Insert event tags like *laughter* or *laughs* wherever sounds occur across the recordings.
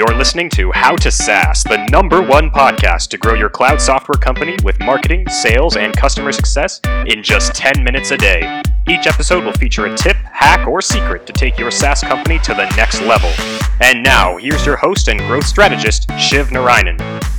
You're listening to How to SaaS, the number one podcast to grow your cloud software company with marketing, sales, and customer success in just 10 minutes a day. Each episode will feature a tip, hack, or secret to take your SaaS company to the next level. And now, here's your host and growth strategist, Shiv Narayanan.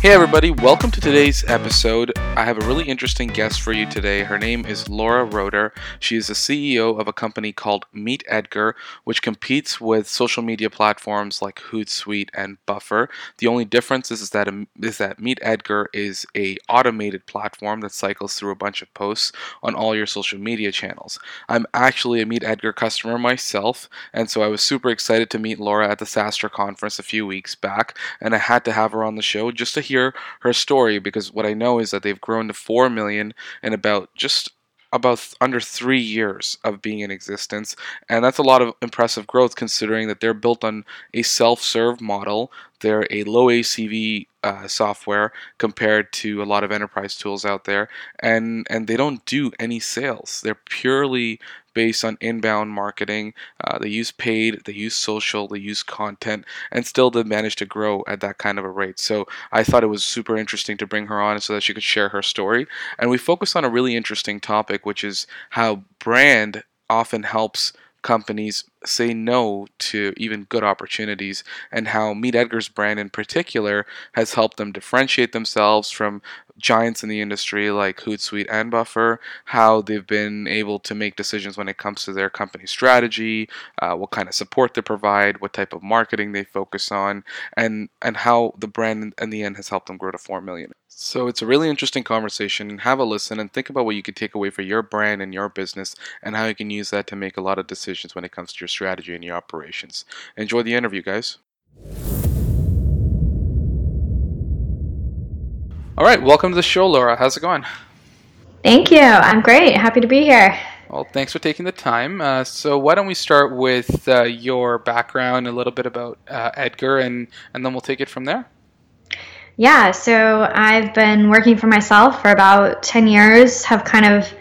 Hey, everybody, welcome to today's episode. I have a really interesting guest for you today. Her name is Laura Roeder. She is the CEO of a company called Meet Edgar, which competes with social media platforms like Hootsuite and Buffer. The only difference is, is, that, um, is that Meet Edgar is a automated platform that cycles through a bunch of posts on all your social media channels. I'm actually a Meet Edgar customer myself, and so I was super excited to meet Laura at the SaaStr conference a few weeks back, and I had to have her on the show just to hear her story because what I know is that they've grown to 4 million in about just about under three years of being in existence. And that's a lot of impressive growth considering that they're built on a self serve model. They're a low ACV uh, software compared to a lot of enterprise tools out there. And, and they don't do any sales, they're purely based on inbound marketing. Uh, they use paid, they use social, they use content, and still they manage to grow at that kind of a rate. So I thought it was super interesting to bring her on so that she could share her story. And we focused on a really interesting topic, which is how brand often helps companies say no to even good opportunities, and how Meet Edgar's brand in particular has helped them differentiate themselves from giants in the industry like Hootsuite and Buffer, how they've been able to make decisions when it comes to their company strategy, uh, what kind of support they provide, what type of marketing they focus on, and and how the brand in the end has helped them grow to four million. So it's a really interesting conversation. Have a listen and think about what you could take away for your brand and your business, and how you can use that to make a lot of decisions when it comes to your strategy and your operations. Enjoy the interview, guys. All right, welcome to the show, Laura. How's it going? Thank you. I'm great. Happy to be here. Well, thanks for taking the time. Uh, so, why don't we start with uh, your background, a little bit about uh, Edgar, and, and then we'll take it from there? Yeah, so I've been working for myself for about 10 years, have kind of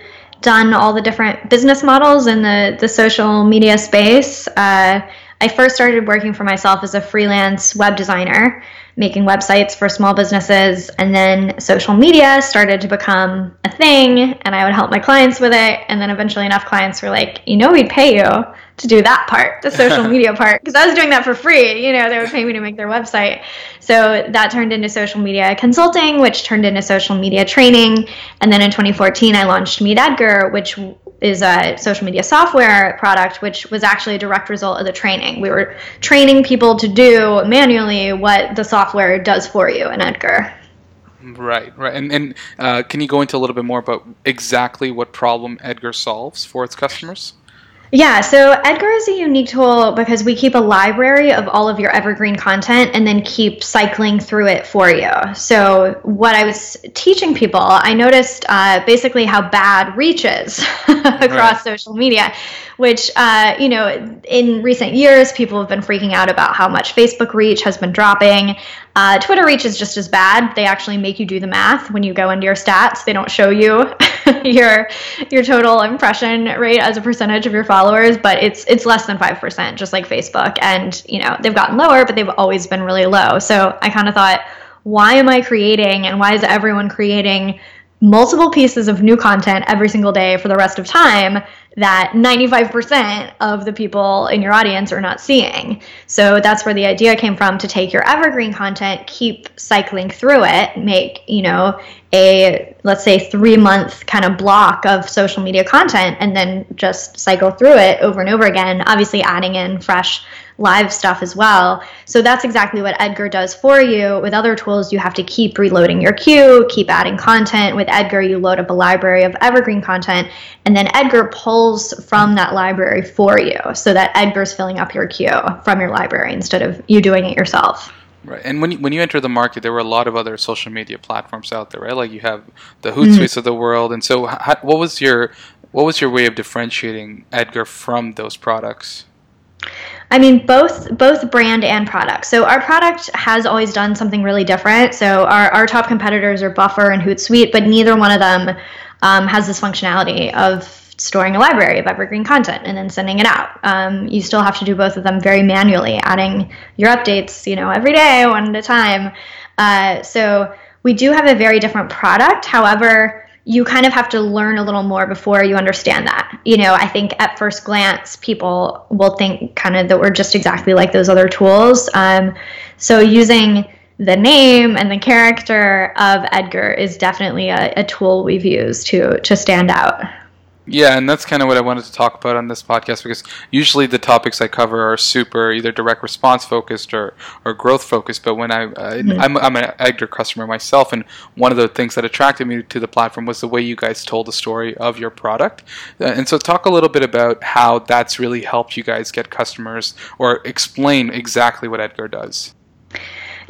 done all the different business models in the, the social media space. Uh, I first started working for myself as a freelance web designer making websites for small businesses. And then social media started to become a thing, and I would help my clients with it. And then eventually, enough clients were like, you know, we'd pay you to do that part, the social *laughs* media part, because I was doing that for free. You know, they would pay me to make their website. So that turned into social media consulting, which turned into social media training. And then in 2014, I launched Meet Edgar, which is a social media software product, which was actually a direct result of the training. We were training people to do manually what the software does for you in Edgar. Right, right. And, and uh, can you go into a little bit more about exactly what problem Edgar solves for its customers? Yeah, so Edgar is a unique tool because we keep a library of all of your evergreen content and then keep cycling through it for you. So, what I was teaching people, I noticed uh, basically how bad reach is *laughs* across right. social media which, uh, you know, in recent years, people have been freaking out about how much Facebook reach has been dropping. Uh, Twitter reach is just as bad. They actually make you do the math when you go into your stats. They don't show you *laughs* *laughs* your your total impression rate as a percentage of your followers, but it's it's less than five percent, just like Facebook. And you know, they've gotten lower, but they've always been really low. So I kind of thought, why am I creating, and why is everyone creating? Multiple pieces of new content every single day for the rest of time that 95% of the people in your audience are not seeing. So that's where the idea came from to take your evergreen content, keep cycling through it, make, you know, a let's say 3 month kind of block of social media content and then just cycle through it over and over again, obviously adding in fresh live stuff as well. So that's exactly what Edgar does for you. With other tools, you have to keep reloading your queue, keep adding content. With Edgar, you load up a library of evergreen content, and then Edgar pulls from that library for you so that Edgar's filling up your queue from your library instead of you doing it yourself. Right, and when you, when you enter the market, there were a lot of other social media platforms out there, right? Like you have the Hootsuite mm-hmm. of the world, and so how, what was your what was your way of differentiating Edgar from those products? I mean, both both brand and product. So our product has always done something really different. So our, our top competitors are Buffer and Hootsuite, but neither one of them um, has this functionality of storing a library of evergreen content and then sending it out. Um, you still have to do both of them very manually, adding your updates, you know, every day, one at a time. Uh, so we do have a very different product. However, you kind of have to learn a little more before you understand that. You know, I think at first glance, people will think kind of that we're just exactly like those other tools. Um, so using the name and the character of Edgar is definitely a, a tool we've used to to stand out. Yeah, and that's kind of what I wanted to talk about on this podcast because usually the topics I cover are super either direct response focused or, or growth focused. But when I, I mm-hmm. I'm, I'm an Edgar customer myself, and one of the things that attracted me to the platform was the way you guys told the story of your product. Uh, and so, talk a little bit about how that's really helped you guys get customers or explain exactly what Edgar does.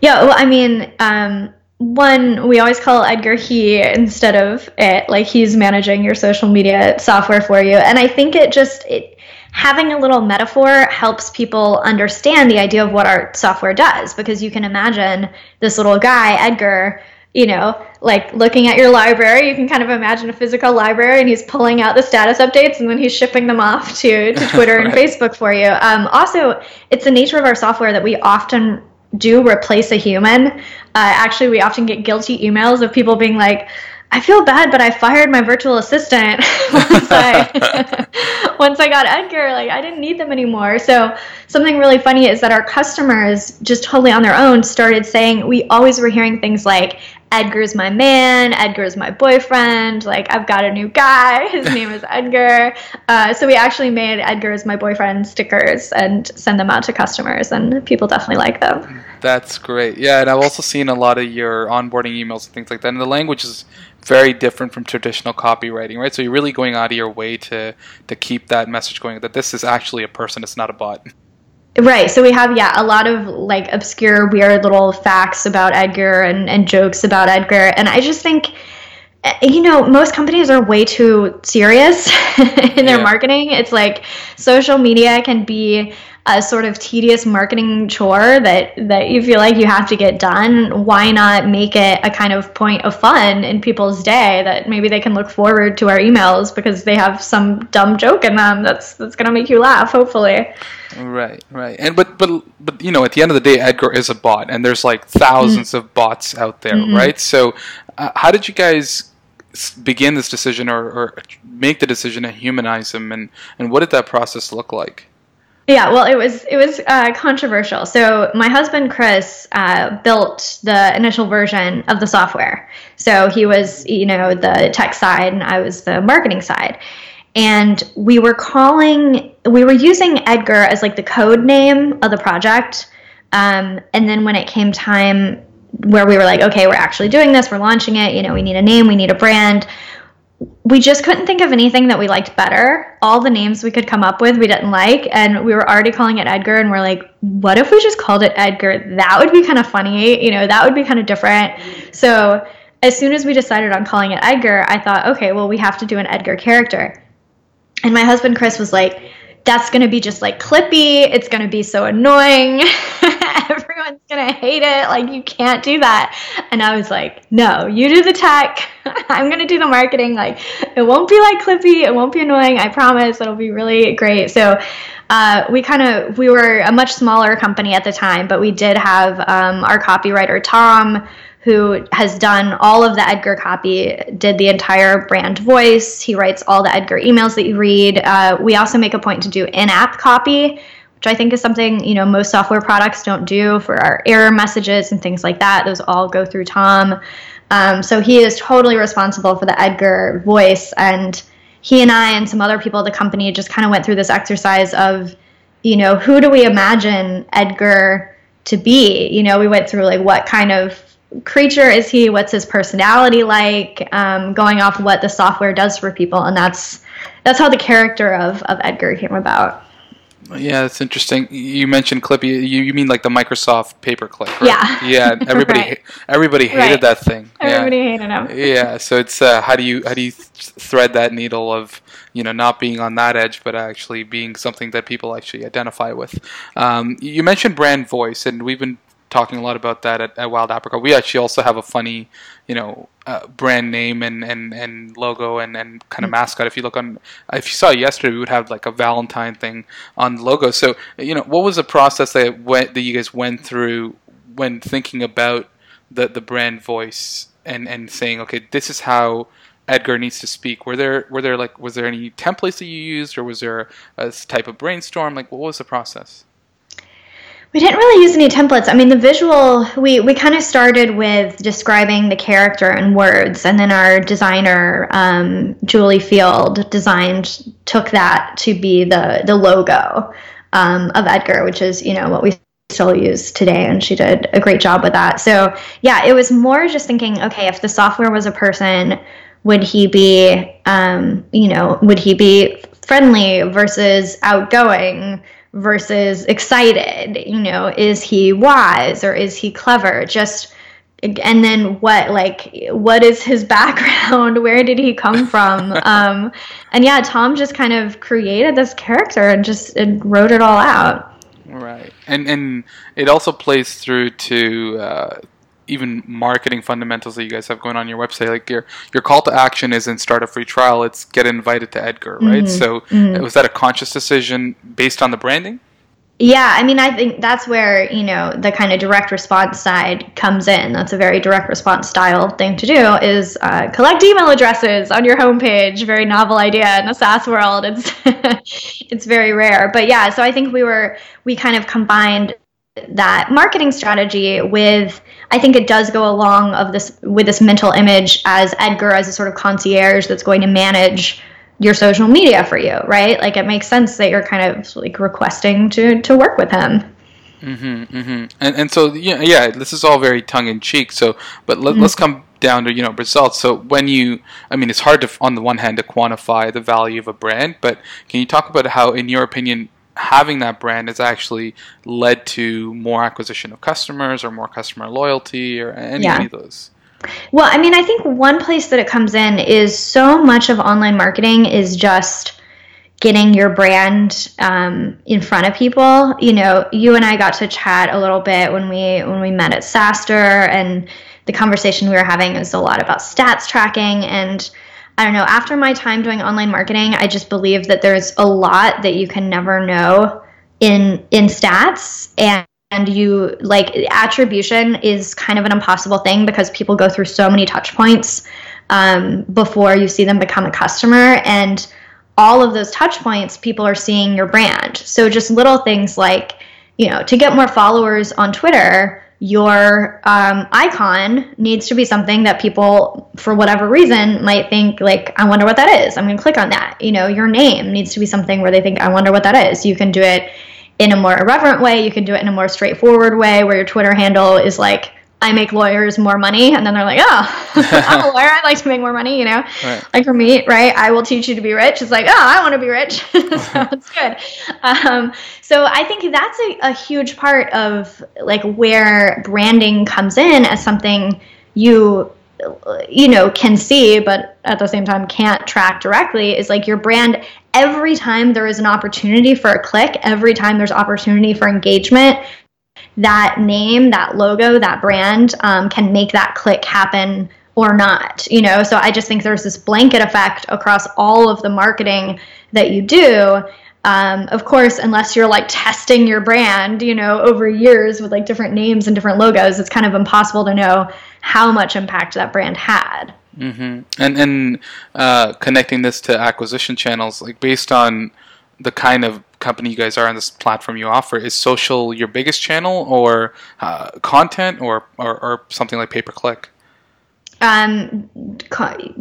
Yeah, well, I mean, um, one, we always call Edgar he instead of it. Like he's managing your social media software for you. And I think it just, it, having a little metaphor helps people understand the idea of what our software does because you can imagine this little guy, Edgar, you know, like looking at your library, you can kind of imagine a physical library and he's pulling out the status updates and then he's shipping them off to, to *laughs* Twitter right. and Facebook for you. Um, also, it's the nature of our software that we often do replace a human. Uh, actually, we often get guilty emails of people being like, I feel bad, but I fired my virtual assistant *laughs* once I *laughs* once I got Edgar. Like I didn't need them anymore. So something really funny is that our customers, just totally on their own, started saying we always were hearing things like, Edgar's my man, Edgar's my boyfriend, like I've got a new guy, *laughs* his name is Edgar. Uh, so we actually made Edgar's my boyfriend stickers and send them out to customers, and people definitely like them. That's great. Yeah, and I've also seen a lot of your onboarding emails and things like that, and the language is very different from traditional copywriting, right? So you're really going out of your way to to keep that message going that this is actually a person, it's not a bot. Right. So we have, yeah, a lot of like obscure, weird little facts about Edgar and, and jokes about Edgar. And I just think, eh, you know, most companies are way too serious *laughs* in their yeah. marketing. It's like social media can be a sort of tedious marketing chore that that you feel like you have to get done why not make it a kind of point of fun in people's day that maybe they can look forward to our emails because they have some dumb joke in them that's that's going to make you laugh hopefully right right and but but but you know at the end of the day edgar is a bot and there's like 1000s mm-hmm. of bots out there mm-hmm. right so uh, how did you guys begin this decision or, or make the decision to humanize him and and what did that process look like yeah, well, it was it was uh, controversial. So my husband Chris uh, built the initial version of the software. So he was, you know, the tech side, and I was the marketing side. And we were calling, we were using Edgar as like the code name of the project. Um, and then when it came time where we were like, okay, we're actually doing this, we're launching it, you know, we need a name, we need a brand we just couldn't think of anything that we liked better. All the names we could come up with, we didn't like, and we were already calling it Edgar. And we're like, what if we just called it Edgar? That would be kind of funny, you know. That would be kind of different. So as soon as we decided on calling it Edgar, I thought, okay, well, we have to do an Edgar character. And my husband Chris was like, that's going to be just like clippy. It's going to be so annoying. *laughs* Everyone's going to hate it. Like, you can't do that. And I was like, no, you do the tech. *laughs* I'm going to do the marketing. Like, it won't be like clippy. It won't be annoying. I promise. It'll be really great. So, uh, we kind of, we were a much smaller company at the time, but we did have um, our copywriter, Tom who has done all of the Edgar copy, did the entire brand voice. He writes all the Edgar emails that you read. Uh, we also make a point to do in-app copy, which I think is something you know most software products don't do for our error messages and things like that. Those all go through Tom. Um, so he is totally responsible for the Edgar voice, and he and I and some other people at the company just kind of went through this exercise of, you know, who do we imagine Edgar to be? You know, we went through like what kind of creature is he? What's his personality like? Um, going off what the software does for people, and that's that's how the character of of Edgar came about. Yeah, it's interesting. You mentioned Clippy. You, you mean like the Microsoft paperclip? Right? Yeah. Yeah. *laughs* Everybody right. everybody hated right. that thing. Everybody yeah. hated him. Yeah. So it's uh, how do you how do you thread that needle of you know not being on that edge, but actually being something that people actually identify with. Um, you mentioned brand voice, and we've been talking a lot about that at, at Wild Apricot. We actually also have a funny, you know, uh, brand name and, and, and logo and, and kind of mascot. If you look on, if you saw yesterday, we would have like a Valentine thing on the logo. So, you know, what was the process that went that you guys went through when thinking about the the brand voice and and saying, okay, this is how Edgar needs to speak. Were there were there like was there any templates that you used, or was there a type of brainstorm? Like, what was the process? We didn't really use any templates. I mean, the visual, we, we kind of started with describing the character in words, and then our designer, um, Julie Field, designed, took that to be the, the logo um, of Edgar, which is, you know, what we still use today. And she did a great job with that. So, yeah, it was more just thinking, okay, if the software was a person, would he be, um, you know, would he be friendly versus outgoing? Versus excited you know is he wise or is he clever? Just and then what like what is his *laughs* background? Where did he come from? *laughs* Um and yeah tom just kind of created this character and just and wrote it all out. Right. And and it also plays through to uh even marketing fundamentals that you guys have going on your website like your your call to action isn't start a free trial it's get invited to edgar right? Mm-hmm. so mm-hmm. was that a conscious decision based on the branding? Yeah i mean i think that's where you know the kind of direct response side comes in. That's a very direct response style thing to do is uh, collect email addresses on your homepage very novel idea in the saas world. It's *laughs* it's very rare. But yeah so i think we were we kind of combined that marketing strategy with I think it does go along of this with this mental image as Edgar as a sort of concierge that's going to manage your social media for you, right? Like it makes sense that you're kind of like requesting to to work with him. Mm-hmm, mm-hmm. And and so yeah, yeah, this is all very tongue in cheek. So, but let, mm-hmm. let's come down to you know results. So when you, I mean, it's hard to on the one hand to quantify the value of a brand, but can you talk about how, in your opinion, having that brand has actually led to more acquisition of customers or more customer loyalty or any, yeah. of those? Well, I mean, I think one place that it comes in is so much of online marketing is just getting your brand um, in front of people. You know, you and I got to chat a little bit when we when we met at SaaStr, and the conversation we were having is a lot about stats tracking and I don't know, after my time doing online marketing, I just believe that there's a lot that you can never know in in stats. And and you like attribution is kind of an impossible thing because people go through so many touch points um, before you see them become a customer. And all of those touch points people are seeing your brand. So just little things like you know to get more followers on twitter your um, icon needs to be something that people for whatever reason might think like i wonder what that is. I'm going to click on that. You know your name needs to be something where they think i wonder what that is. You can do it in a more irreverent way. You can do it in a more straightforward way where your twitter handle is like I make lawyers more money, and then they're like, oh, *laughs* I'm a *laughs* lawyer. I'd like to make more money, you know. Right. Like for me, right? I will teach you to be rich. It's like, oh, I want to be rich, *laughs* so it's good. Um, so I think that's a, a huge part of like where branding comes in as something you you know can see but at the same time can't track directly is like your brand every time there is an opportunity for a click every time there's opportunity for engagement that name, that logo, that brand um, can make that click happen or not. You know, so I just think there's this blanket effect across all of the marketing that you do. Um, of course, unless you're like testing your brand, you know, over years with like different names and different logos, it's kind of impossible to know how much impact that brand had. Mm-hmm. And and uh, connecting this to acquisition channels, like based on the kind of company you guys are on this platform you offer is social your biggest channel or uh, content or, or, or something like pay per click um,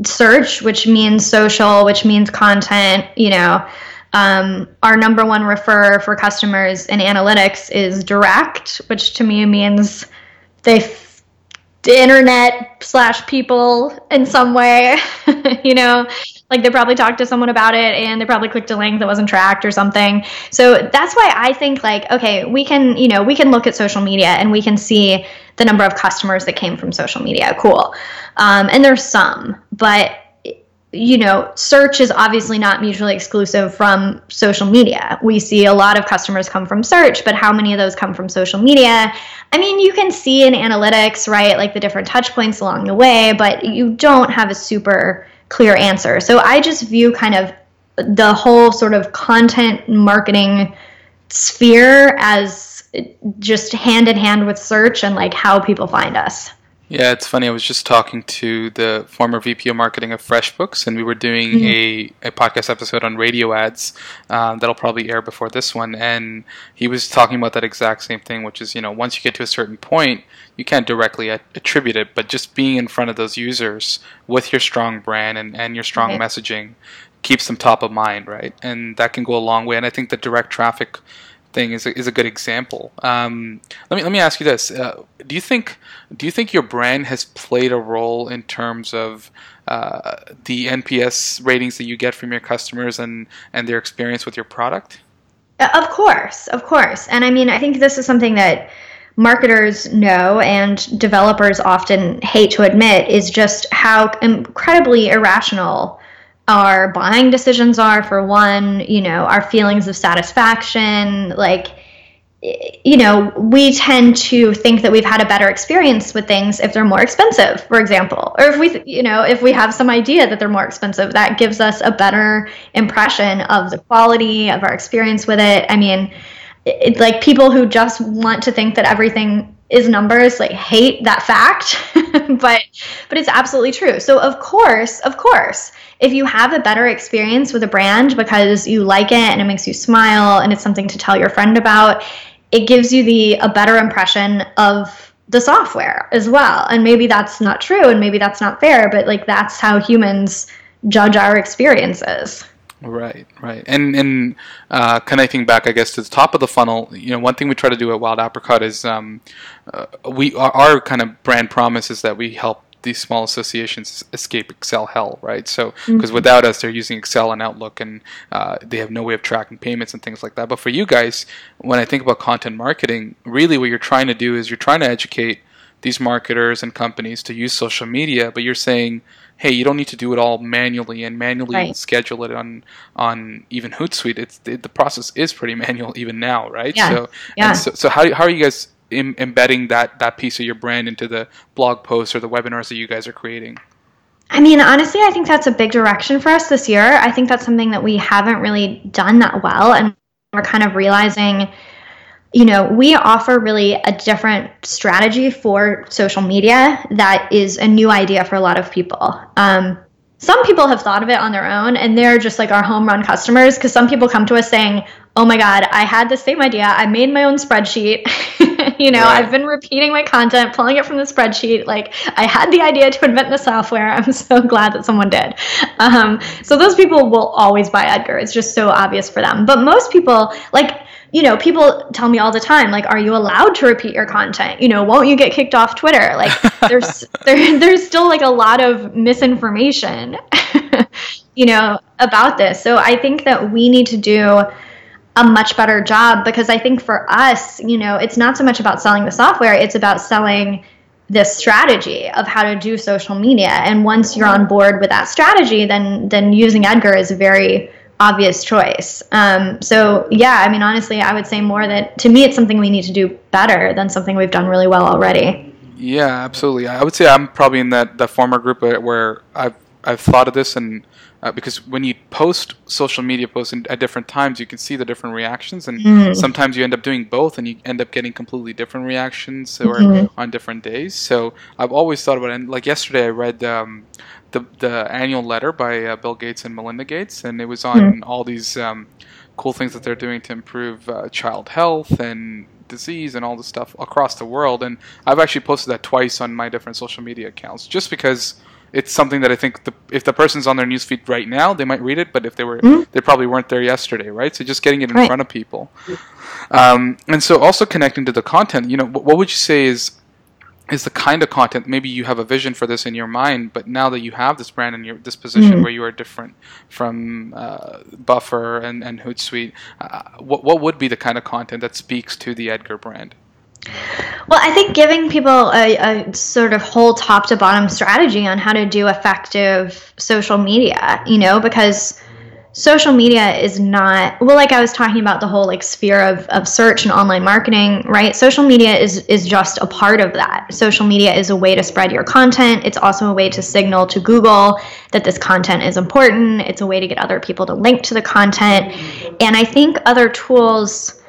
search which means social which means content you know. Um, our number one refer for customers in analytics is direct which to me means they the internet slash people in some way *laughs* you know like they probably talked to someone about it and they probably clicked a link that wasn't tracked or something. So that's why I think like, okay, we can, you know, we can look at social media and we can see the number of customers that came from social media. Cool. Um, and there's some, but you know, search is obviously not mutually exclusive from social media. We see a lot of customers come from search, but how many of those come from social media? I mean, you can see in analytics, right, like the different touch points along the way, but you don't have a super clear answer. So I just view kind of the whole sort of content marketing sphere as just hand in hand with search and like how people find us. Yeah, it's funny. I was just talking to the former VP of marketing of FreshBooks, and we were doing mm-hmm. a, a podcast episode on radio ads um, that'll probably air before this one. And he was talking about that exact same thing, which is, you know, once you get to a certain point, you can't directly attribute it, but just being in front of those users with your strong brand and, and your strong right. messaging keeps them top of mind, right? And that can go a long way. And I think the direct traffic thing is a, is a good example. Um, let me let me ask you this: uh, Do you think do you think your brand has played a role in terms of uh, the NPS ratings that you get from your customers and and their experience with your product? Uh, of course, of course, and I mean I think this is something that marketers know and developers often hate to admit is just how incredibly irrational our buying decisions are for one you know our feelings of satisfaction like you know we tend to think that we've had a better experience with things if they're more expensive for example. Or if we you know if we have some idea that they're more expensive that gives us a better impression of the quality of our experience with it. I mean like people who just want to think that everything is numbers like hate that fact *laughs* but but it's absolutely true. So of course of course if you have a better experience with a brand because you like it and it makes you smile and it's something to tell your friend about it gives you the a better impression of the software as well. And maybe that's not true and maybe that's not fair but like that's how humans judge our experiences Right, right, and and uh, connecting back, I guess, to the top of the funnel. You know, one thing we try to do at Wild Apricot is um, uh, we our, our, kind of brand promise is that we help these small associations escape Excel hell, right? So because mm-hmm. without us, they're using Excel and Outlook, and uh, they have no way of tracking payments and things like that. But for you guys, when I think about content marketing, really what you're trying to do is you're trying to educate these marketers and companies to use social media, but you're saying hey, you don't need to do it all manually and manually right. schedule it on on even Hootsuite. It's the, the, process is pretty *laughs* manual even now, right? Yeah. So, yeah. so, so how, how are you guys Im- embedding that that piece of your brand into the blog posts or the webinars that you guys are creating? I mean, honestly, I think that's a big direction for us this year. I think that's something that we haven't really done that well, and we're kind of realizing you know, we offer really a different strategy for social media that is a new idea for a lot of people. Um, some people have thought of it on their own and they're just like our home run customers because some people come to us saying, Oh my God, I had the same idea. I made my own spreadsheet. *laughs* you know, right. I've been repeating my content, pulling it from the spreadsheet. Like, I had the idea to invent the software. *laughs* I'm so glad that someone did. Um, so, those people will always buy Edgar. It's just so obvious for them. But most people, like, you know, people tell me all the time, like, are you allowed to repeat your content? You know, won't you get kicked off Twitter? Like, *laughs* there's there, there's still like a lot of misinformation, *laughs* you know, about this. So I think that we need to do a much better job because I think for us, you know, it's not so much about selling the software; it's about selling this strategy of how to do social media. And once you're on board with that strategy, then then using Edgar is a very obvious choice. Um, so yeah, I mean, honestly, I would say more that to me, it's something we need to do better than something we've done really well already. Yeah, absolutely. I would say I'm probably in that the former group where I've I've thought of this and uh, because when you post social media posts in, at different times, you can see the different reactions, and mm. sometimes you end up doing both, and you end up getting completely different reactions or mm-hmm. on different days. So I've always thought about it. And like yesterday, I read um, the the annual letter by uh, Bill Gates and Melinda Gates, and it was on mm. all these um, cool things that they're doing to improve uh, child health and disease and all this stuff across the world. And I've actually posted that twice on my different social media accounts, just because it's something that I think the, if the person's on their newsfeed right now, they might read it. But if they were, mm-hmm. they probably weren't there yesterday, right? So just getting it in right. front of people, um, and so also connecting to the content. You know, what would you say is is the kind of content maybe you have a vision for this in your mind but now that you have this brand in your this position mm-hmm. where you are different from uh, buffer and, and hootsuite uh, what, what would be the kind of content that speaks to the edgar brand Well, I think giving people a, a, sort of whole top to bottom strategy on how to do effective social media, you know, because social media is not well like i was talking about the whole like sphere of, of search and online marketing right? Social media is is just a part of that. Social media is a way to spread your content. It's also a way to signal to google that this content is important. It's a way to get other people to link to the content. And i think other tools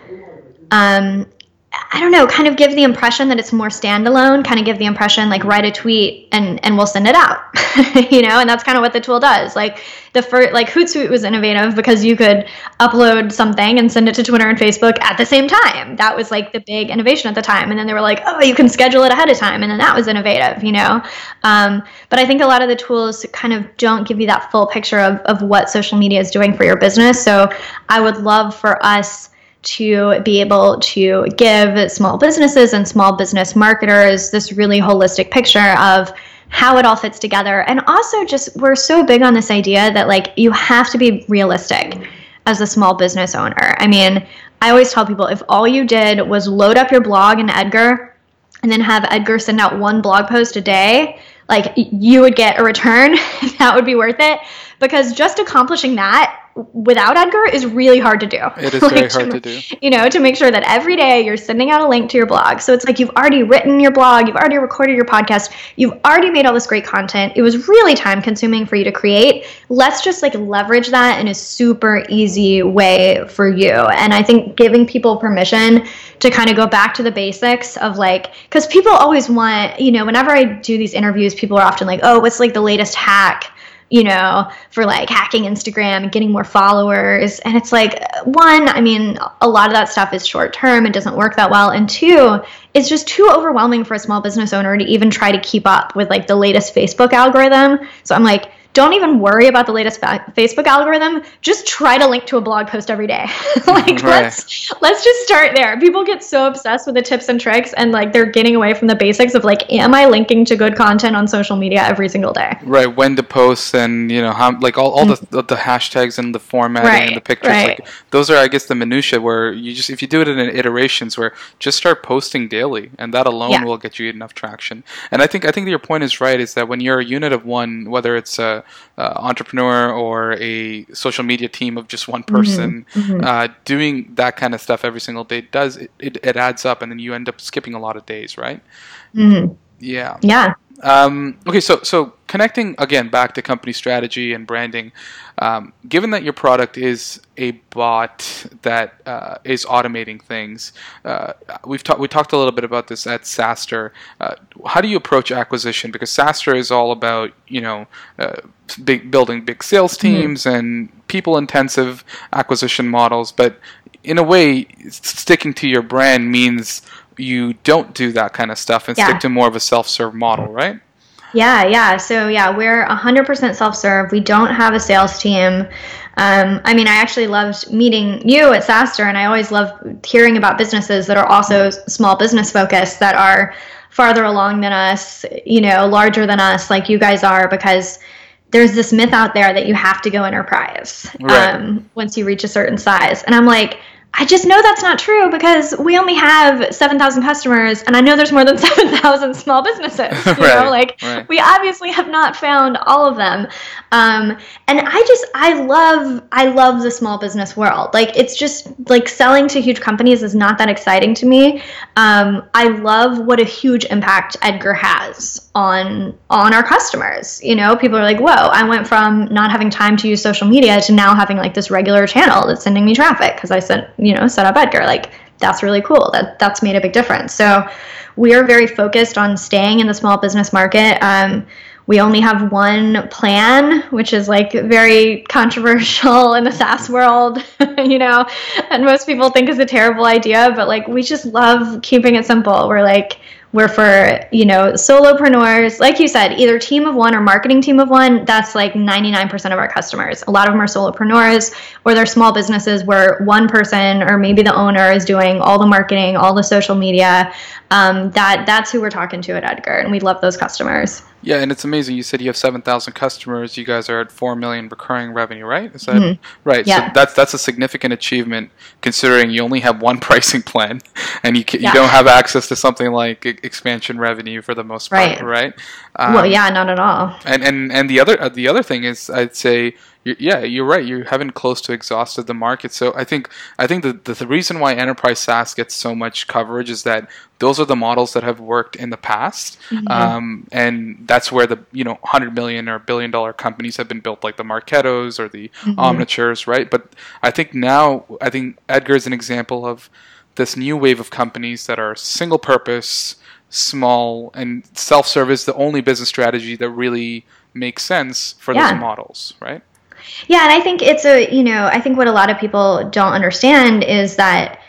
um, I don't know, kind of give the impression that it's more standalone, kind of give the impression like write a tweet and and we'll send it out. *laughs* you know, and that's kind of what the tool does. Like the first like Hootsuite was innovative because you could upload something and send it to Twitter and Facebook at the same time. That was like the big innovation at the time. And then they were like, oh, you can schedule it ahead of time, and then that was innovative, you know. Um, but I think a lot of the tools kind of don't give you that full picture of of what social media is doing for your business. So I would love for us to be able to give small businesses and small business marketers this really holistic picture of how it all fits together. And also, just we're so big on this idea that like you have to be realistic as a small business owner. I mean, I always tell people if all you did was load up your blog in Edgar and then have Edgar send out one blog post a day, like you would get a return. *laughs* that would be worth it because just accomplishing that without Edgar is really hard to do. It is *laughs* like, very hard to, to, do. You know, to make sure that every day you're sending out a link to your blog. So it's like you've already written your blog, you've already recorded your podcast, you've already made all this great content. It was really time consuming for you to create. Let's just like leverage that in a super easy way for you. And I think giving people permission to kind of go back to the basics of like cuz people always want, you know, whenever I do these interviews, people are often like, "Oh, what's like the latest hack?" You know, for like hacking Instagram and getting more followers. And it's like, one, I mean, a lot of that stuff is short term and doesn't work that well. And two, it's just too overwhelming for a small business owner to even try to keep up with like the latest Facebook algorithm. So I'm like, don't even worry about the latest fa- Facebook algorithm. Just try to link to a blog post every day. *laughs* like right. let's let's just start there. People get so obsessed with the tips and tricks and like they're getting away from the basics of like am I linking to good content on social media every single day? Right, when to post and you know how like all, all the mm. the hashtags and the formatting right. and the pictures right. like those are I guess the minutia where you just if you do it in iterations where just start posting daily and that alone yeah. will get you enough traction. And I think I think your point is right is that when you're a unit of one whether it's a uh, entrepreneur or a social media team of just one mm-hmm. person mm-hmm. uh, doing that kind of stuff every single day does it, it, it, adds up and then you end up skipping a lot of days right mm-hmm. yeah yeah um, okay so so connecting again back to company strategy and branding um, given that your product is a bot that uh, is automating things, uh, we've talked we talked a little bit about this at SaaStr. Uh, how do you approach acquisition? Because SaaStr is all about you know uh, big, building big sales mm-hmm. teams mm-hmm. and people intensive acquisition models, but in a way, sticking to your brand means you don't do that kind of stuff and yeah. stick to more of a self serve model, right? Yeah, yeah. So yeah, we're 100% self-serve. We don't have a sales team. Um, I mean, I actually loved meeting you at SaaStr, and I always love hearing about businesses that are also small business focused that are farther along than us, you know, larger than us, like you guys are, because there's this myth out there that you have to go enterprise right. um, once you reach a certain size. And I'm like, I just know that's not true because we only have 7,000 customers and I know there's more than *laughs* 7,000 small businesses. *laughs* You right, know, like right. we obviously have not found all of them. Um, and I just, I love, I love the small business world. Like it's just like selling to huge companies is not that exciting to me. Um, I love what a huge impact Edgar has on, on our customers. You know, people are like, whoa, I went from not having time to use social media to now having like this regular channel that's sending me traffic because I sent, you know, set up Edgar. Like that's really cool. That that's made a big difference. So we are very focused on staying in the small business market. Um, we only have one plan, which is like very *laughs* controversial in the SaaS world, *laughs* you know, and most people think is a terrible idea, but like we just love keeping it simple. We're like, we're for you know solopreneurs like you said either team of one or marketing team of one that's like 99% of our customers a lot of them are solopreneurs or they're small businesses where one person or maybe the owner is doing all the marketing all the social media um, that that's who we're talking to at edgar and we love those customers yeah, and it's amazing. You said you have seven thousand customers. You guys are at four million recurring revenue, right? Is that mm-hmm. right? Yeah. So that's that's a significant achievement considering you only have one *laughs* pricing plan, and you can, yeah. you don't have access to something like expansion revenue for the most part, right? right? Um, well, yeah, not at all. And and and the other uh, the other thing is, I'd say yeah, you're right. You haven't close to exhausted the market. So I think I think the, the reason why enterprise SaaS gets so much coverage is that those are the models that have worked in the past, mm-hmm. um, and that's where the you know hundred million or billion dollar companies have been built, like the Marketos or the mm-hmm. Omnitures, right? But I think now I think Edgar is an example of this new wave of companies that are single purpose, small, and self service. The only business strategy that really makes sense for yeah. those models, right? Yeah, and I think it's a, you know, I think what a lot of people don't understand is that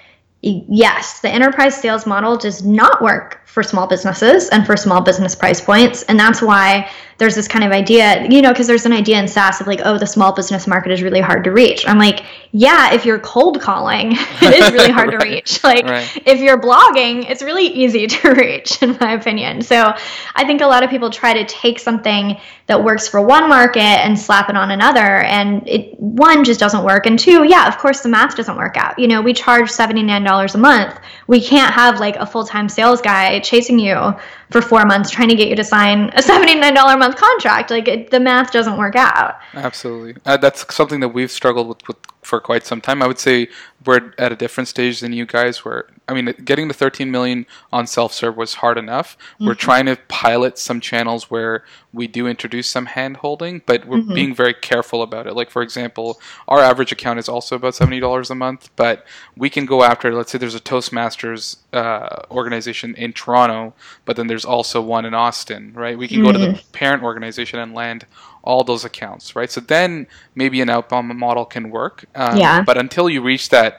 yes, the enterprise sales model does not work for small businesses and for small business price points. And that's why there's this kind of idea, you know, because there's an idea in SaaS of like, oh, the small business market is really hard to reach. I'm like, yeah, if you're cold calling, *laughs* it is really hard *laughs* right. to reach. Like, right. if you're blogging, it's really easy *laughs* to reach, in my opinion. So I think a lot of people try to take something that works for one market and slap it on another. And it, one, just doesn't work. And two, yeah, of course, the math doesn't work out. You know, we charge $79 a month. We can't have like a full time sales guy chasing you for four months trying to get you to sign a $79 a month contract. Like it, the math doesn't work out. Absolutely. Uh, that's something that we've struggled with, with for quite some time. I would say we're at a different stage than you guys where I mean getting to 13 million on self-serve was hard enough. Mm-hmm. We're trying to pilot some channels where we do introduce some hand holding, but we're mm-hmm. being very careful about it. Like for example, our average account is also about $70 a month, but we can go after let's say there's a Toastmasters uh, organization in Toronto, but then there's also one in Austin, right? We can mm-hmm. go to the mm-hmm. parent organization and land all those accounts, right? So then maybe an outbound model can work. Um, yeah. But until you reach that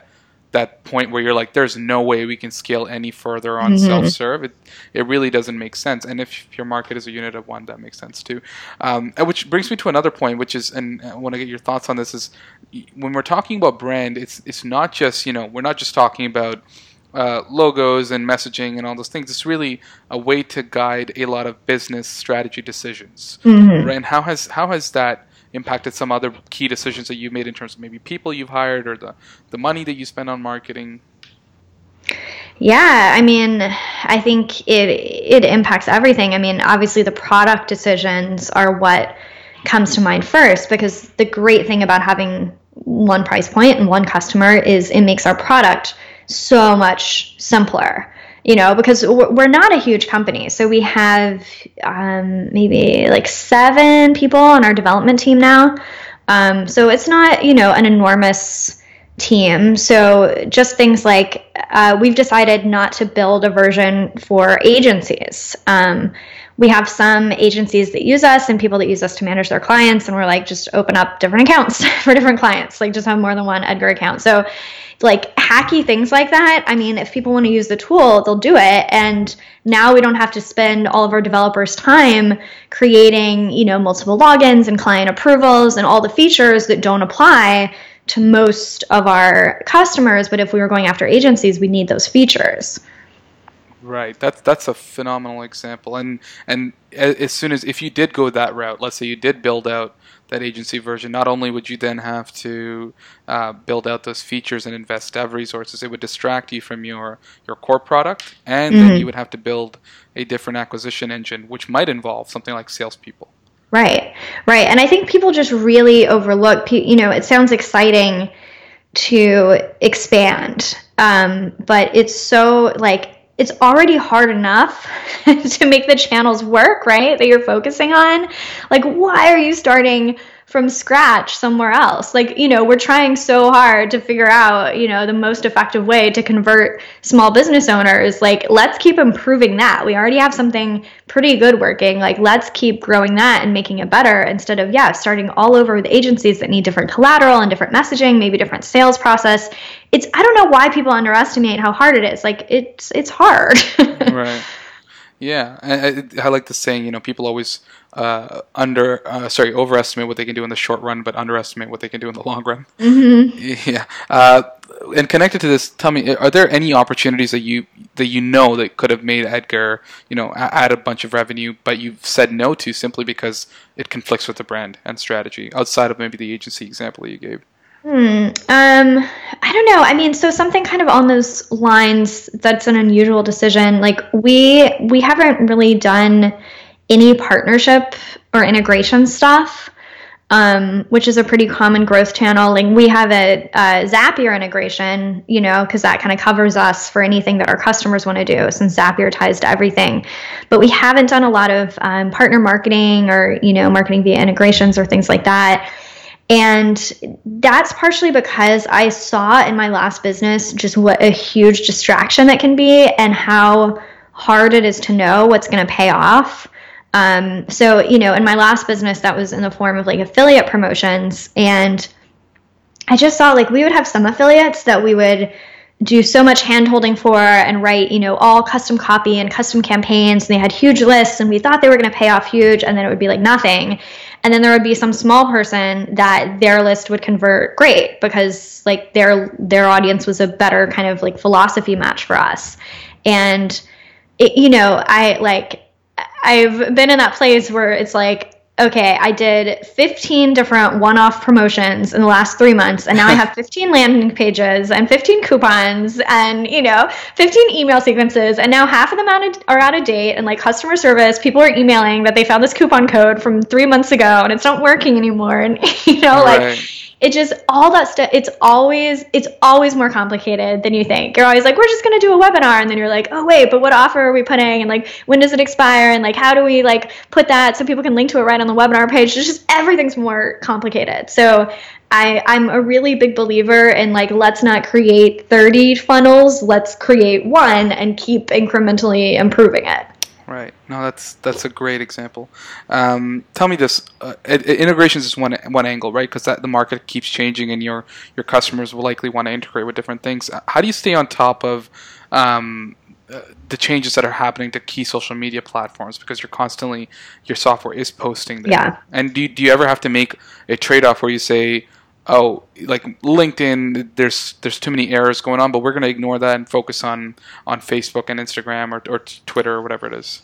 that point where you're like, there's no way we can scale any further on mm-hmm. self-serve, it, it really doesn't make sense. And if your market is a unit of one, that makes sense too. Um, which brings me to another point, which is, and I want to get your thoughts on this, is when we're talking about brand, it's it's not just you know we're not just talking about uh, logos and messaging and all those things. It's really a way to guide a lot of business strategy decisions. Mm-hmm. Right? And how has how has that impacted some other key decisions that you made in terms of maybe people you've hired or the the money that you spend on marketing? Yeah, I mean, I think it it impacts everything. I mean, obviously the product decisions are what comes to mind first because the great thing about having one price point and one customer is it makes our product so much simpler you know because we're not a huge company. So we have um, maybe like seven people on our development team now. Um, so it's not you know an enormous team. So just things like uh, we've decided not to build a version for agencies. Um, we have some agencies that use us and people that use us to manage their clients and we're like just open up different accounts *laughs* for different clients like just have more than one edgar account so like hacky things like that. I mean, if people want to use the tool, they'll do it. And now we don't have to spend all of our developers' time creating, you know, multiple logins and client approvals and all the features that don't apply to most of our customers. But if we were going after agencies, we need those features. Right. That's that's a phenomenal example. And and as soon as if you did go that route, let's say you did build out that agency version, not only would you then have to uh, build out those features and invest dev resources, it would distract you from your, your core product, and mm-hmm. then you would have to build a different acquisition engine, which might involve something like salespeople. Right, right. And I think people just really overlook, you know, it sounds exciting to expand, um, but it's so like, it's already hard enough *laughs* to make the channels work, right? That you're focusing on. Like, why are you starting from scratch somewhere else. Like, you know, we're trying so hard to figure out, you know, the most effective way to convert small business owners. Like, let's keep improving that. We already have something pretty good working. Like, let's keep growing that and making it better instead of, yeah, starting all over with agencies that need different collateral and different messaging, maybe different sales process. It's I don't know why people underestimate how hard it is. Like it's it's hard. *laughs* right. Yeah, I, I, like the saying. You know, people always uh, under uh, sorry overestimate what they can do in the short run, but underestimate what they can do in the long run. Mm-hmm. *laughs* Yeah. Uh, and connected to this, tell me, are there any opportunities that you that you know that could have made Edgar, you know, add a bunch of revenue, but you've said no to simply because it conflicts with the brand and strategy outside of maybe the agency example you gave? Hmm. Um, I don't know. I mean, so something kind of on those lines that's an unusual decision. Like we we haven't really done any partnership or integration stuff, um, which is a pretty common growth channel. Like we have a, a Zapier integration, you know, because that kind of covers us for anything that our customers want to do, since Zapier ties to everything. But we haven't done a lot of um, partner marketing or you know marketing via integrations or things like that. And that's partially because I saw in my last business just what a huge distraction that can be and how hard it is to know what's going to pay off. Um, so, you know, in my last business, that was in the form of like affiliate promotions. And I just saw like we would have some affiliates that we would do so much hand holding for and write, you know, all custom copy and custom campaigns. And they had huge lists and we thought they were going to pay off huge and then it would be like nothing. And then there would be some small person that their list would convert great because like their their audience was a better kind of like philosophy match for us. And it, you know, I like I've been in that place where it's like okay, I did 15 different one off promotions in the last three months, and now I have *laughs* 15 landing pages and 15 coupons and, you know, 15 email sequences, and now half of them out of, are out of date. And like customer service, people are emailing that they found this coupon code from three months ago and it's not working anymore. And, *laughs* you know, right. like, it just all that stuff it's always it's always more complicated than you think. You're always like we're just going to do a webinar and then you're like oh wait but what offer are we putting? And like when does it expire? And like how do we like put that so people can link to it right on the webinar page? It's just everything's more complicated. So I, I'm a really big believer in like let's not create 30 funnels, let's create one and keep incrementally improving it. Right. No, that's that's a great example. Um, tell me this: uh, integrations is one one angle, right? Because the market keeps changing, and your your customers will likely want to integrate with different things. How do you stay on top of um, uh, the changes that are happening to key social media platforms? Because you're constantly your software is posting there. Yeah. And do you, do you ever have to make a trade off where you say, oh, like LinkedIn, there's there's too many errors going on, but we're going to ignore that and focus on on Facebook and Instagram or, or Twitter or whatever it is.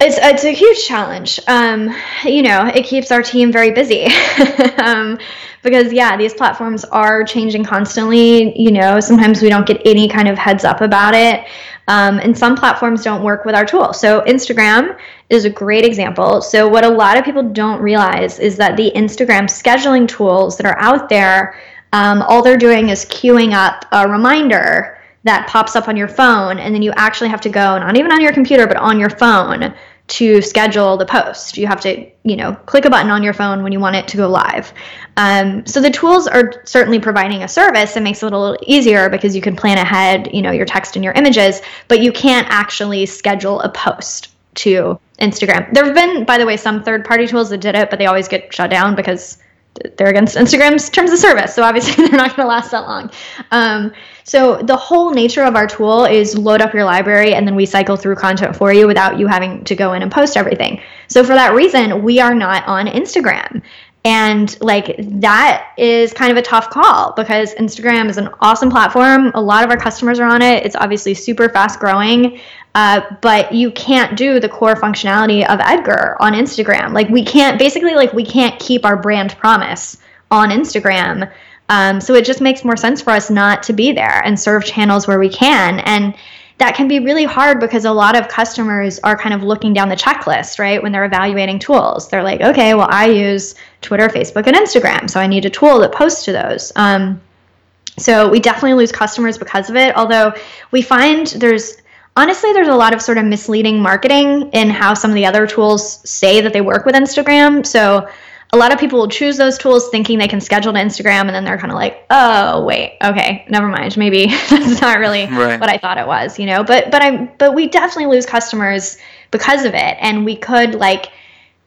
It's it's a huge challenge. Um, you know, it keeps our team very busy *laughs* um, because yeah, these platforms are changing constantly. You know, sometimes we don't get any kind of heads up about it. Um, and some platforms don't work with our tool. So, Instagram is a great example. So, what a lot of people don't realize is that the Instagram scheduling tools that are out there, um, all they're doing is queuing up a reminder that pops up on your phone, and then you actually have to go, not even on your computer, but on your phone to schedule the post. You have to, you know, click a button on your phone when you want it to go live. Um, so the tools are certainly providing a service that makes it a little easier because you can plan ahead, you know, your text and your images, but you can't actually schedule a post to Instagram. There have been, by the way, some third-party tools that did it, but they always get shut down because they're against Instagram's terms of service. So obviously *laughs* they're not going to last that long. Um, so the whole nature of our tool is load up your library and then we cycle through content for you without you having to go in and post everything. So for that reason, we are not on Instagram. And like that is kind of a tough call because Instagram is an awesome platform. A lot of our customers are on it. It's obviously super fast growing. Uh, but you can't do the core functionality of Edgar on Instagram. Like we can't basically like we can't keep our brand promise on Instagram. Um, so it just makes more sense for us not to be there and serve channels where we can. And that can be really hard because a lot of customers are kind of looking down the checklist, right? When they're evaluating tools, they're like, okay, well, I use Twitter, Facebook, and Instagram, so I need a tool that posts to those. Um, so we definitely lose customers because of it. Although we find there's honestly there's a lot of sort of misleading marketing in how some of the other tools say that they work with Instagram. So a lot of people will choose those tools thinking they can schedule to Instagram and then they're kind of like, "Oh, wait. Okay, never mind. Maybe *laughs* that's not really right. what I thought it was, you know." But but I but we definitely lose customers because of it and we could like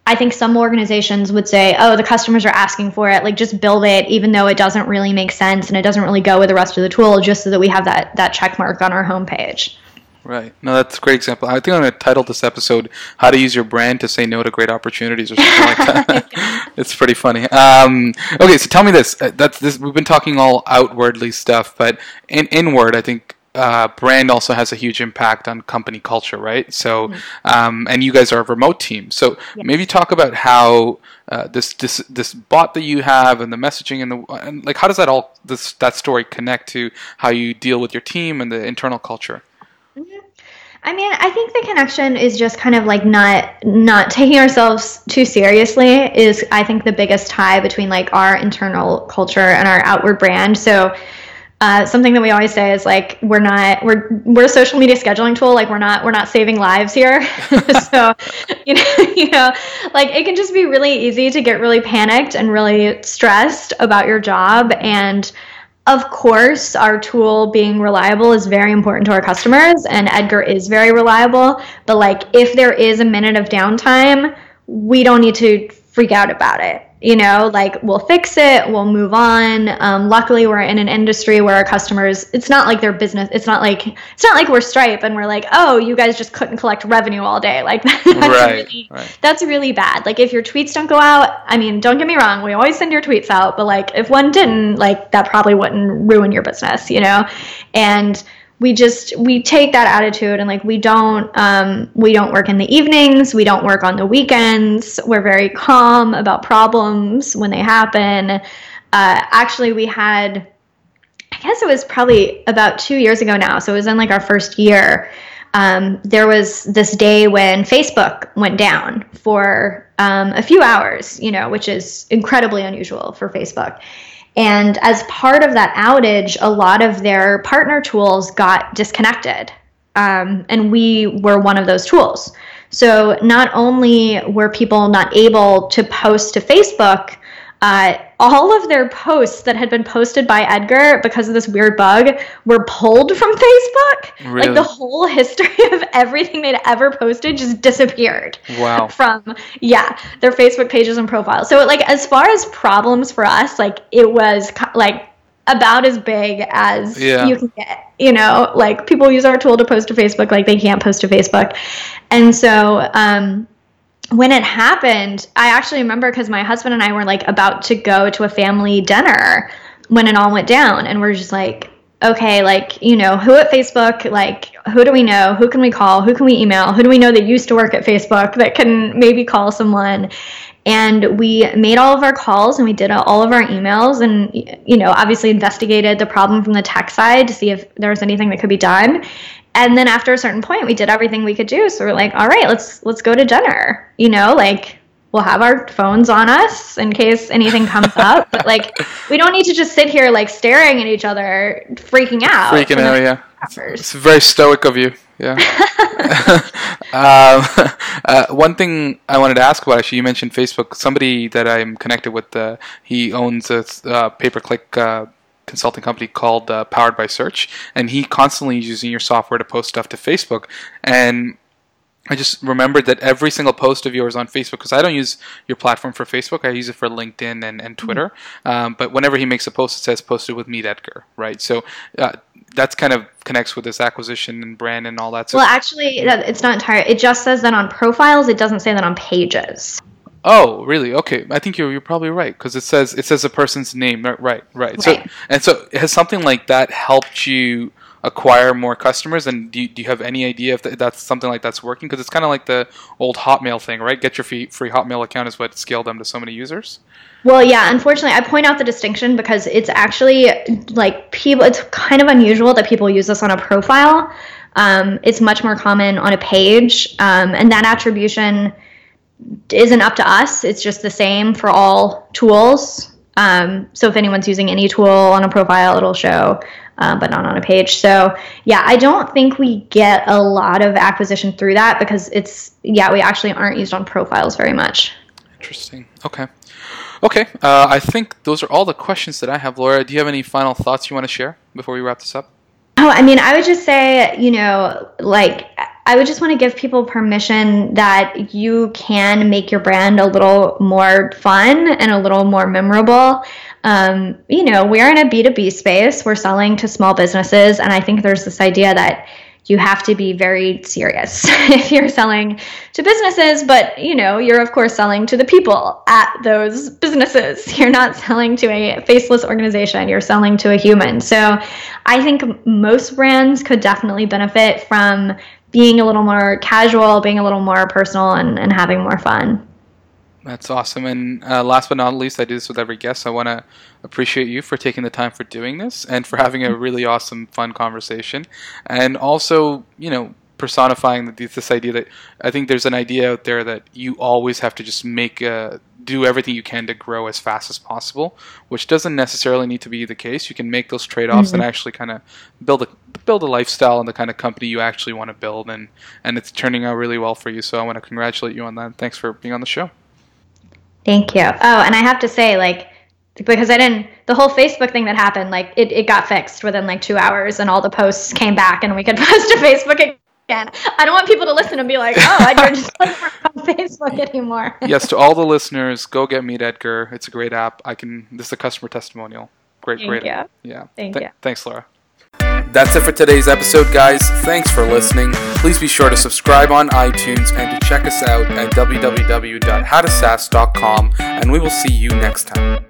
I think some organizations would say, oh, the customers are asking for it. Like, just build it, even though it doesn't really make sense and it doesn't really go with the rest of the tool, just so that we have that that check mark on our homepage. Right. No, that's a great example. I think I'm going to title this episode "How to Use Your Brand to Say No to Great Opportunities" or something like that. *laughs* *laughs* it's pretty funny. Um, okay, so tell me this. Uh, that's this. We've been talking all outwardly stuff, but in inward, I think uh, brand also has a huge impact on company culture, right? So, mm-hmm. um, and you guys are a remote team, so maybe talk about how uh, this this this bot that you have and the messaging and the and like how does that all this that story connect to how you deal with your team and the internal culture? I mean, I think the connection is just kind of like not not taking ourselves too seriously is I think the biggest tie between like our internal culture and our outward brand. So uh, something that we always say is like we're not we're we're a social media scheduling tool like we're not we're not saving lives here *laughs* *laughs* so you know *laughs* you know like it can just be really easy to get really panicked and really stressed about your job and of course our tool being reliable is very important to our customers and edgar is very reliable but like if there is a minute of downtime we don't need to freak out about it you know like we'll fix it we'll move on. Um, luckily we're in an industry where our customers it's not like their business it's not like it's not like we're stripe and we're like oh you guys just couldn't collect revenue all day. Like *laughs* that's right, really right. that's really bad. Like if your tweets don't go out i mean don't get me wrong we always send your tweets out but like if one didn't like that probably wouldn't ruin your business you know? And we just we take that attitude and like we don't um, we don't work in the evenings we don't work on the weekends. We're very calm about problems when they happen. Uh, actually we had i guess it was probably about two years ago now so it was in like our first year. Um, there was this day when facebook went down for um, a few hours you know which is incredibly unusual for facebook and as part of that outage, a lot of their partner tools got disconnected. Um, and we were one of those tools. So not only were people not able to post to Facebook, uh, all of their posts that had been posted by Edgar because of this weird bug were pulled from *laughs* Facebook. Really? Like the whole history of everything they'd ever posted just disappeared. Wow. From yeah, their Facebook pages and profiles. So like as far as problems for us, like it was like about as big as yeah. you can get. You know, like people use our tool to post to Facebook, like they can't post to Facebook, and so um, when it happened, I actually remember because my husband and I were like about to go to a family dinner when it all went down, and we're just like, okay, like, you know, who at Facebook, like, who do we know? Who can we call? Who can we email? Who do we know that used to work at Facebook that can maybe call someone? And we made all of our calls and we did all of our emails and, you know, obviously investigated the problem from the tech side to see if there was anything that could be done and then after a certain point we did everything we could do. So we're like all right let's let's go to dinner. You know like we'll have our phones on us in case anything comes *laughs* up. But like we don't need to just sit here like staring at each other freaking out. Freaking out yeah. it's, it's, very stoic of you yeah. *laughs* *laughs* Um, uh, one thing i wanted to ask about actually you mentioned facebook. Somebody that i'm connected with uh, he owns a uh, pay-per-click uh, consulting company called uh, Powered by Search, and he constantly is using your software to post stuff to Facebook. And I just remembered that every single post of yours on Facebook, because I don't use your platform for Facebook, I use it for LinkedIn and, and Twitter. Mm-hmm. Um, but whenever he makes a post, it says posted with Meet Edgar, right? So uh, that's kind of connects with this acquisition and brand and all that. So well, actually, it's not entirely. It just says that on profiles. It doesn't say that on pages. Oh, really? Okay, I think you're you're probably right because it says it says a person's name. Right, right, right. So and so has something like that helped you acquire more customers? And do you, do you have any idea if that's something like that's working? Because it's kind of like the old Hotmail thing, right? Get your free free Hotmail account is what scaled them to so many users. Well, yeah, unfortunately, I point out the distinction because it's actually like people, it's kind of unusual that people use this on a profile. Um, it's much more common on a page. Um, and that attribution isn't up to us. It's just the same for all tools. Um, so if anyone's using any tool on a profile, it'll show, uh, but not on a page. So yeah, I don't think we get a lot of acquisition through that because it's yeah, we actually aren't used on profiles very much. Interesting. Okay. Okay. Uh, I think those are all the questions that I have, Laura. Do you have any final thoughts you want to share before we wrap this up? Oh, I mean, I would just say, you know, like I would just want to give people permission that you can make your brand a little more fun and a little more memorable. Um, you know, we're in a B2B space, we're selling to small businesses, and I think there's this idea that you have to be very serious *laughs* if you're selling to businesses but you know you're of course selling to the people at those businesses. *laughs* You're not selling to a faceless organization. You're selling to a human. So i think most brands could definitely benefit from being a little more casual being a little more personal and, and having more fun that's awesome. And uh, last but not least, I do this with every guest. I want to appreciate you for taking the time for doing this and for having a really awesome, fun conversation. And also, you know, personifying this idea that I think there's an idea out there that you always have to just make a, do everything you can to grow as fast as possible, which doesn't necessarily need to be the case. You can make those trade-offs mm-hmm. and actually kind of build a build a lifestyle and the kind of company you actually want to build, and and it's turning out really well for you. So I want to congratulate you on that. Thanks for being on the show. Thank you. Oh, and I have to say, like, because I didn't, the whole Facebook thing that happened, like, it, it got fixed within like two hours and all the posts came back and we could *laughs* post to Facebook again. I don't want people to listen and be like, oh, I don't just not on *laughs* Facebook anymore. *laughs* yes, to all the listeners, go get Meet Edgar. It's a great app. I can, this is a customer testimonial. Great, Thank great. You. App. Yeah. Thank Th- you. Thanks, Laura. That's it for today's episode, guys. Thanks for listening. Please be sure to subscribe on iTunes and to check us out at www.howtosaas.com, and we will see you next time.